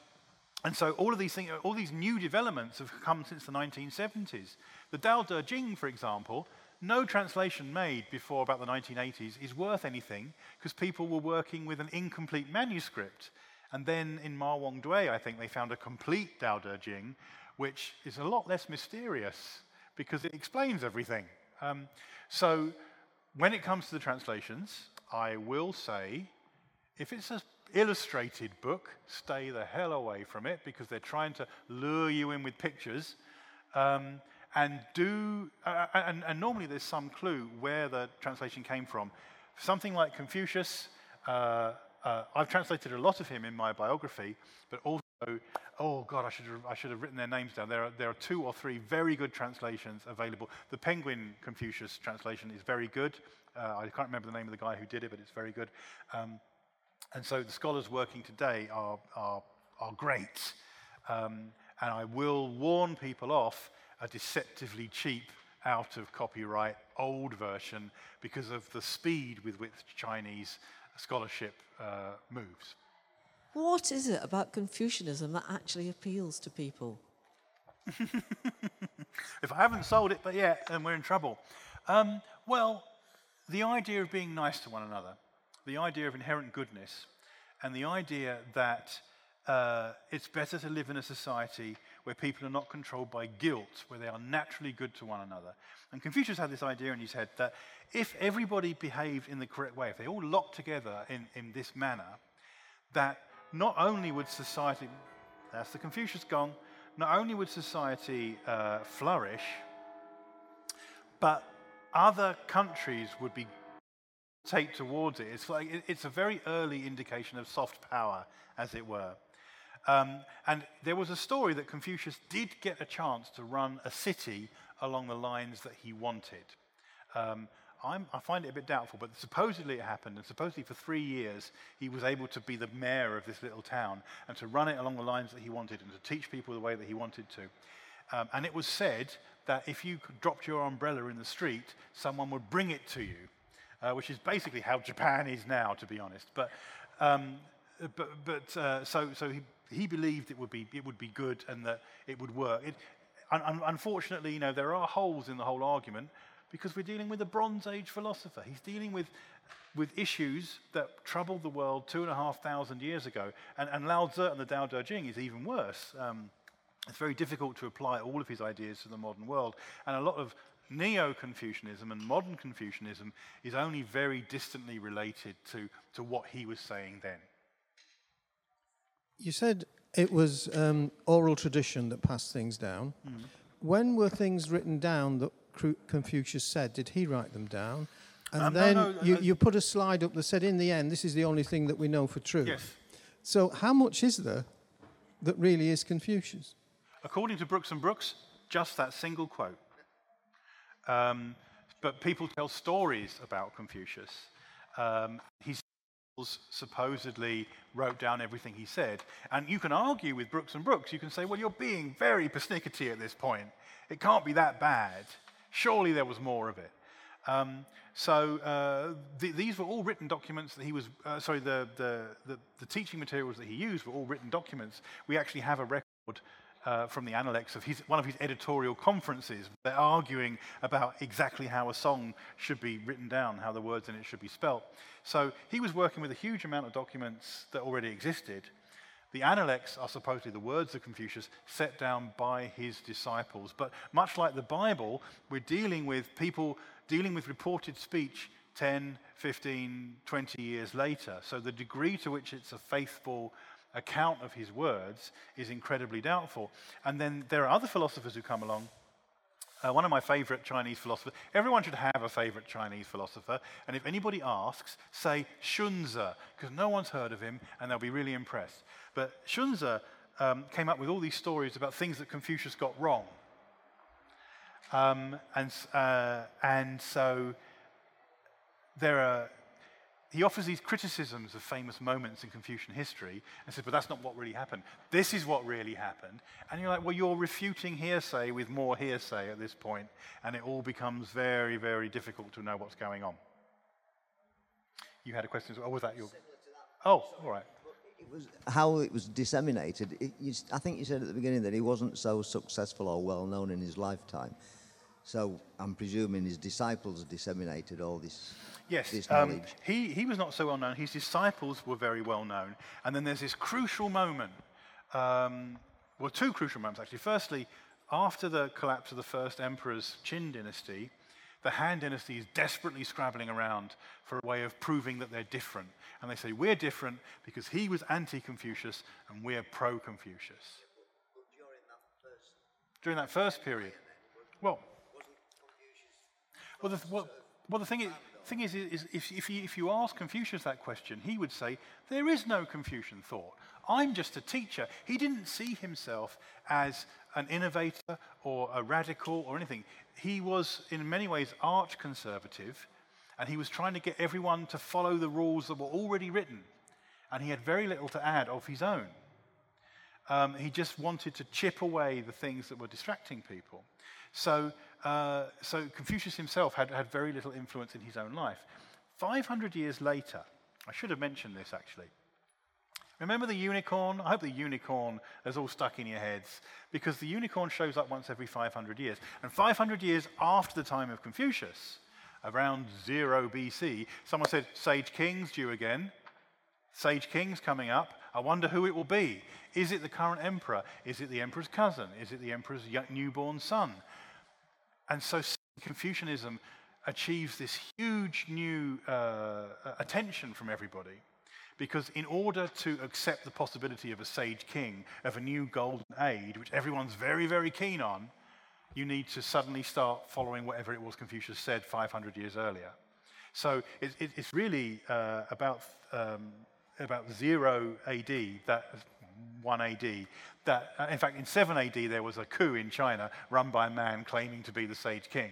and so all of these things, all these new developments have come since the 1970s. The Dao De Jing, for example, no translation made before about the 1980s is worth anything because people were working with an incomplete manuscript. And then in Ma Wangdui, I think they found a complete Dao De Jing, which is a lot less mysterious because it explains everything. Um, so when it comes to the translations, I will say if it's an illustrated book, stay the hell away from it because they're trying to lure you in with pictures. Um, and do uh, and, and, normally there's some clue where the translation came from. Something like Confucius, uh, uh, I've translated a lot of him in my biography, but also, oh God, I should have, I should have written their names down. There are, there are two or three very good translations available. The Penguin Confucius translation is very good. Uh, I can't remember the name of the guy who did it, but it's very good. Um, and so the scholars working today are, are, are great. Um, and I will warn people off a deceptively cheap, out of copyright, old version because of the speed with which Chinese scholarship uh, moves. What is it about Confucianism that actually appeals to people? if I haven't sold it, but yet, then we're in trouble. Um, well, the idea of being nice to one another, the idea of inherent goodness, and the idea that uh, it's better to live in a society where people are not controlled by guilt, where they are naturally good to one another. And Confucius had this idea in his head that if everybody behaved in the correct way, if they all locked together in, in this manner, that not only would society, that's the Confucius gong, not only would society uh, flourish, but other countries would be take towards it. It's like it's a very early indication of soft power, as it were. Um, and there was a story that Confucius did get a chance to run a city along the lines that he wanted. Um, i find it a bit doubtful, but supposedly it happened, and supposedly for three years he was able to be the mayor of this little town and to run it along the lines that he wanted and to teach people the way that he wanted to. Um, and it was said that if you dropped your umbrella in the street, someone would bring it to you, uh, which is basically how Japan is now, to be honest. But, um, but, but uh, so, so he, he believed it would be, it would be good and that it would work. It, un, unfortunately, you know, there are holes in the whole argument because we're dealing with a Bronze Age philosopher. He's dealing with, with issues that troubled the world two and a half thousand years ago. And, and Lao Tzu and the Tao Te Ching is even worse. Um, it's very difficult to apply all of his ideas to the modern world. And a lot of Neo Confucianism and modern Confucianism is only very distantly related to, to what he was saying then. You said it was um, oral tradition that passed things down. Mm. When were things written down that Confucius said? Did he write them down? And um, then no, no, you, you put a slide up that said, in the end, this is the only thing that we know for true. Yes. So, how much is there that really is Confucius? According to Brooks and Brooks, just that single quote. Um, but people tell stories about Confucius. Um, he's supposedly wrote down everything he said. And you can argue with Brooks and Brooks. You can say, well, you're being very persnickety at this point. It can't be that bad. Surely there was more of it. Um, so uh, th- these were all written documents that he was, uh, sorry, the, the, the, the, teaching materials that he used were all written documents. We actually have a record uh, from the Analects of his, one of his editorial conferences. They're arguing about exactly how a song should be written down, how the words in it should be spelt. So he was working with a huge amount of documents that already existed. The Analects are supposedly the words of Confucius set down by his disciples. But much like the Bible, we're dealing with people dealing with reported speech 10, 15, 20 years later. So the degree to which it's a faithful account of his words is incredibly doubtful. And then there are other philosophers who come along. Uh, one of my favorite Chinese philosophers, everyone should have a favorite Chinese philosopher. And if anybody asks, say Xunzi, because no one's heard of him and they'll be really impressed. But Xunzi um, came up with all these stories about things that Confucius got wrong. Um, and, uh, and so there are he offers these criticisms of famous moments in Confucian history and says, but that's not what really happened. This is what really happened. And you're like, well, you're refuting hearsay with more hearsay at this point, and it all becomes very, very difficult to know what's going on. You had a question, Oh, was that your. Oh, all right. It was how it was disseminated. It, you, I think you said at the beginning that he wasn't so successful or well known in his lifetime. So I'm presuming his disciples disseminated all this Yes, um, he, he was not so well known. His disciples were very well known. And then there's this crucial moment, um, well, two crucial moments actually. Firstly, after the collapse of the first emperor's Qin dynasty, the Han dynasty is desperately scrabbling around for a way of proving that they're different. And they say, We're different because he was anti Confucius and we're pro Confucius. During that first period. Well, well, the, well, well, the thing is, thing is, is if, if, you, if you ask Confucius that question, he would say, There is no Confucian thought. I'm just a teacher. He didn't see himself as an innovator or a radical or anything. He was, in many ways, arch conservative, and he was trying to get everyone to follow the rules that were already written. And he had very little to add of his own. Um, he just wanted to chip away the things that were distracting people. So uh, so Confucius himself had, had very little influence in his own life. 500 years later, I should have mentioned this actually. Remember the unicorn? I hope the unicorn is all stuck in your heads because the unicorn shows up once every 500 years. And 500 years after the time of Confucius, around 0 BC, someone said, Sage King's due again. Sage King's coming up. I wonder who it will be. Is it the current emperor? Is it the emperor's cousin? Is it the emperor's newborn son? And so Confucianism achieves this huge new uh, attention from everybody. Because in order to accept the possibility of a sage king, of a new golden age, which everyone's very, very keen on, you need to suddenly start following whatever it was Confucius said 500 years earlier. So it, it, it's really uh, about, um, about 0 AD, that 1 AD, that, uh, in fact, in 7 AD, there was a coup in China run by a man claiming to be the Sage King.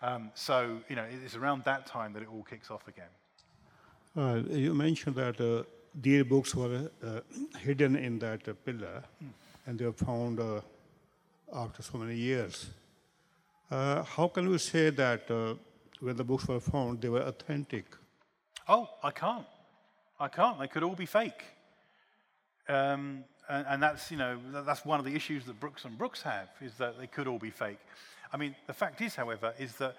Um, so, you know, it's around that time that it all kicks off again. Uh, you mentioned that uh, their books were uh, hidden in that uh, pillar, mm. and they were found uh, after so many years. how can we say that when the books were found, they were authentic? Oh, I can't. I can't. They could all be fake. Um, and, and, that's, you know, that's one of the issues that Brooks and Brooks have, is that they could all be fake. I mean, the fact is, however, is that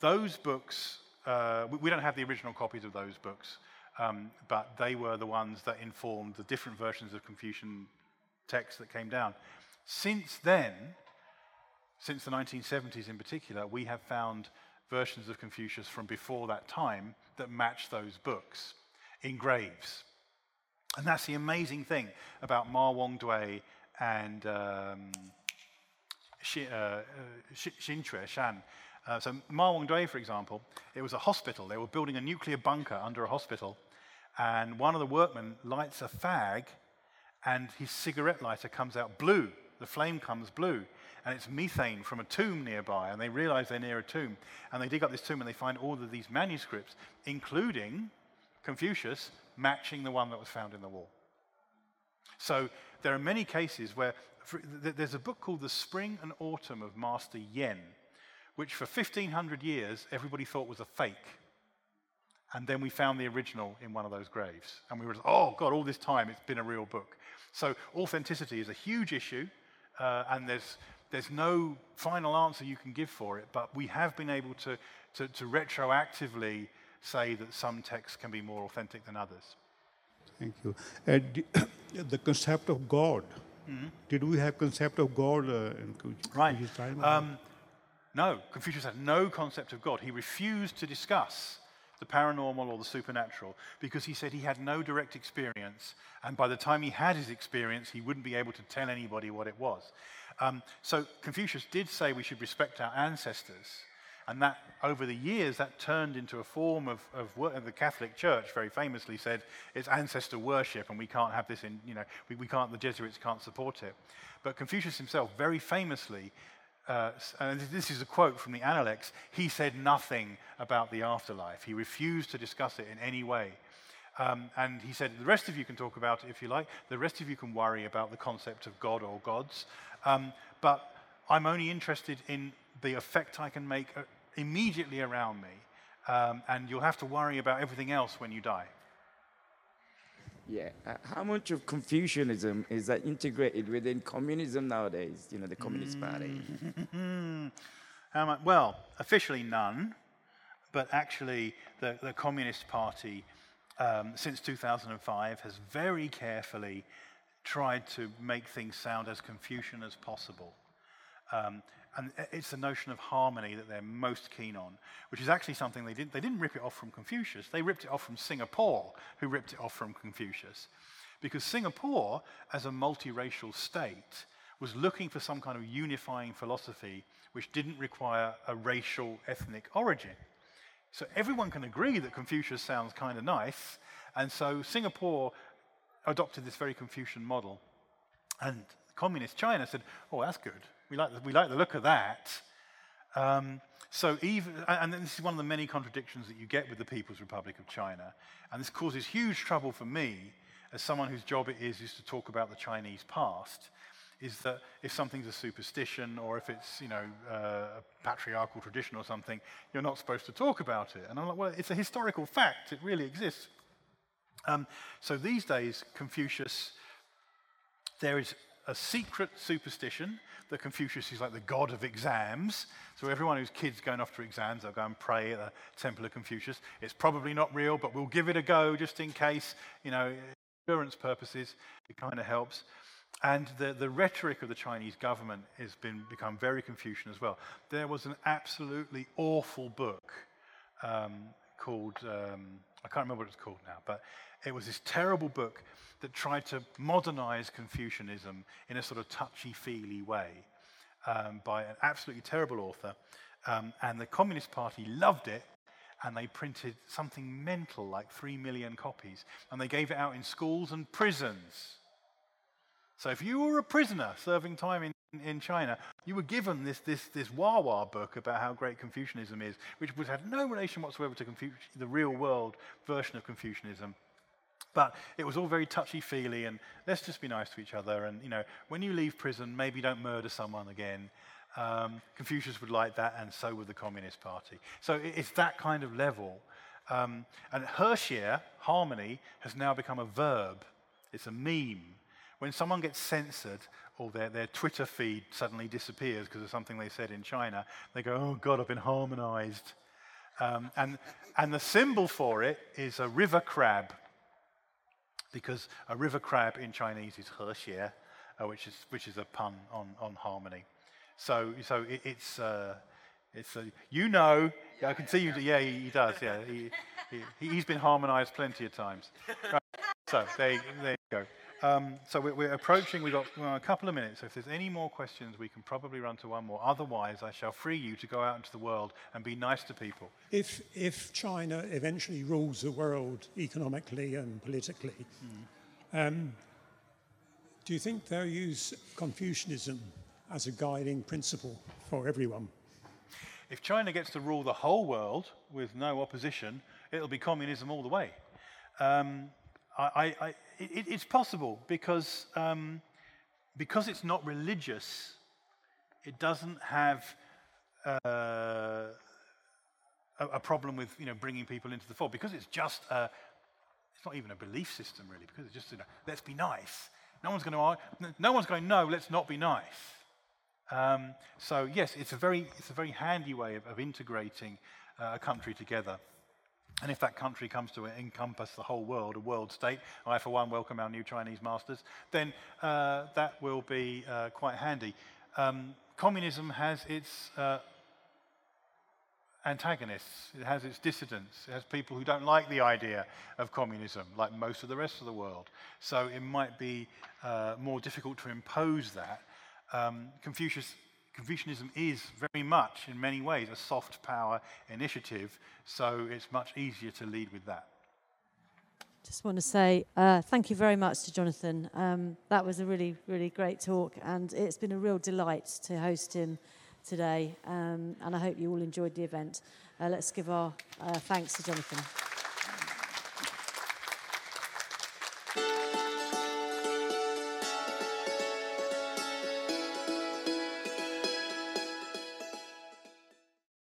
those books, uh, we, we, don't have the original copies of those books, um, but they were the ones that informed the different versions of Confucian texts that came down. Since then, since the 1970s in particular, we have found versions of Confucius from before that time that match those books in graves. And that's the amazing thing about Ma Wangdui and um, uh, uh Yinque Shan. Uh, so Ma Wangdui, for example, it was a hospital. They were building a nuclear bunker under a hospital. And one of the workmen lights a fag, and his cigarette lighter comes out blue. The flame comes blue. And it's methane from a tomb nearby. And they realize they're near a tomb. And they dig up this tomb and they find all of these manuscripts, including Confucius matching the one that was found in the wall. So there are many cases where there's a book called The Spring and Autumn of Master Yen, which for 1500 years everybody thought was a fake. And then we found the original in one of those graves. And we were, like, oh God, all this time it's been a real book. So authenticity is a huge issue, uh, and there's, there's no final answer you can give for it, but we have been able to, to, to retroactively say that some texts can be more authentic than others. Thank you. Uh, the concept of God. Mm-hmm. Did we have concept of God uh, in Confucius right. time? Um, no, Confucius had no concept of God. He refused to discuss the paranormal or the supernatural because he said he had no direct experience, and by the time he had his experience, he wouldn't be able to tell anybody what it was. Um, so Confucius did say we should respect our ancestors, and that over the years that turned into a form of, of work. The Catholic Church very famously said it's ancestor worship, and we can't have this in, you know, we, we can't, the Jesuits can't support it. But Confucius himself very famously uh, and this is a quote from the Analects, he said nothing about the afterlife. He refused to discuss it in any way. Um, and he said, the rest of you can talk about it if you like. The rest of you can worry about the concept of God or gods. Um, but I'm only interested in the effect I can make uh, immediately around me. Um, and you'll have to worry about everything else when you die. Yeah. Uh, how much of Confucianism is that integrated within communism nowadays? You know, the Communist Party. how much? Well, officially none, but actually, the, the Communist Party, um, since 2005, has very carefully tried to make things sound as Confucian as possible. Um, and it's the notion of harmony that they're most keen on, which is actually something they didn't, they didn't rip it off from Confucius. They ripped it off from Singapore, who ripped it off from Confucius. Because Singapore, as a multiracial state, was looking for some kind of unifying philosophy which didn't require a racial, ethnic origin. So everyone can agree that Confucius sounds kind of nice, and so Singapore adopted this very Confucian model. And communist China said, oh, that's good. We like the, we like the look of that. Um, so even, and this is one of the many contradictions that you get with the People's Republic of China. And this causes huge trouble for me as someone whose job it is is to talk about the Chinese past, is that if something's a superstition or if it's, you know, uh, a patriarchal tradition or something, you're not supposed to talk about it. And I'm like, well, it's a historical fact. It really exists. Um, so these days, Confucius, there is a secret superstition that Confucius is like the god of exams. So everyone whose kids going off to exams, they'll go and pray at the temple of Confucius. It's probably not real, but we'll give it a go just in case, you know, insurance purposes. It kind of helps. And the, the rhetoric of the Chinese government has been become very Confucian as well. There was an absolutely awful book um, called, um, I can't remember what it's called now, but it was this terrible book that tried to modernize Confucianism in a sort of touchy feely way um, by an absolutely terrible author. Um, and the Communist Party loved it, and they printed something mental like three million copies, and they gave it out in schools and prisons. So if you were a prisoner serving time in, in China, you were given this, this, this Wah Wah book about how great Confucianism is, which was, had no relation whatsoever to Confu- the real world version of Confucianism. But it was all very touchy feely, and let's just be nice to each other. And, you know, when you leave prison, maybe don't murder someone again. Um, Confucius would like that, and so would the Communist Party. So it's that kind of level. Um, and Hexie, harmony, has now become a verb, it's a meme. When someone gets censored or their, their Twitter feed suddenly disappears because of something they said in China, they go, oh God, I've been harmonized. Um, and, and the symbol for it is a river crab because a river crab in Chinese is hexie, uh, which, is, which is a pun on, on harmony. So, so it, it's, uh, it's a, you know, yeah, I can see you, yeah, he, he does, yeah. He, he, has been harmonized plenty of times. Right. So there, there you go. Um, so we're, we're, approaching, we've got well, a couple of minutes. So if there's any more questions, we can probably run to one more. Otherwise, I shall free you to go out into the world and be nice to people. If, if China eventually rules the world economically and politically, mm. um, do you think they'll use Confucianism as a guiding principle for everyone? If China gets to rule the whole world with no opposition, it'll be communism all the way. Um, I, I, it, it's possible because, um, because it's not religious, it doesn't have uh, a, a, problem with you know, bringing people into the fold. Because it's just a, it's not even a belief system really, because it's just, you know, let's be nice. No one's going to, no one's going, no, let's not be nice. Um, so yes, it's a very, it's a very handy way of, of integrating uh, a country together. And if that country comes to encompass the whole world, a world state, I for one welcome our new Chinese masters, then uh, that will be uh, quite handy. Um, communism has its uh, antagonists, it has its dissidents, it has people who don't like the idea of communism, like most of the rest of the world. So it might be uh, more difficult to impose that. Um, Confucius Confucianism is very much, in many ways, a soft power initiative, so it's much easier to lead with that. Just want to say uh, thank you very much to Jonathan. Um, that was a really, really great talk, and it's been a real delight to host him today. Um, and I hope you all enjoyed the event. Uh, let's give our uh, thanks to Jonathan.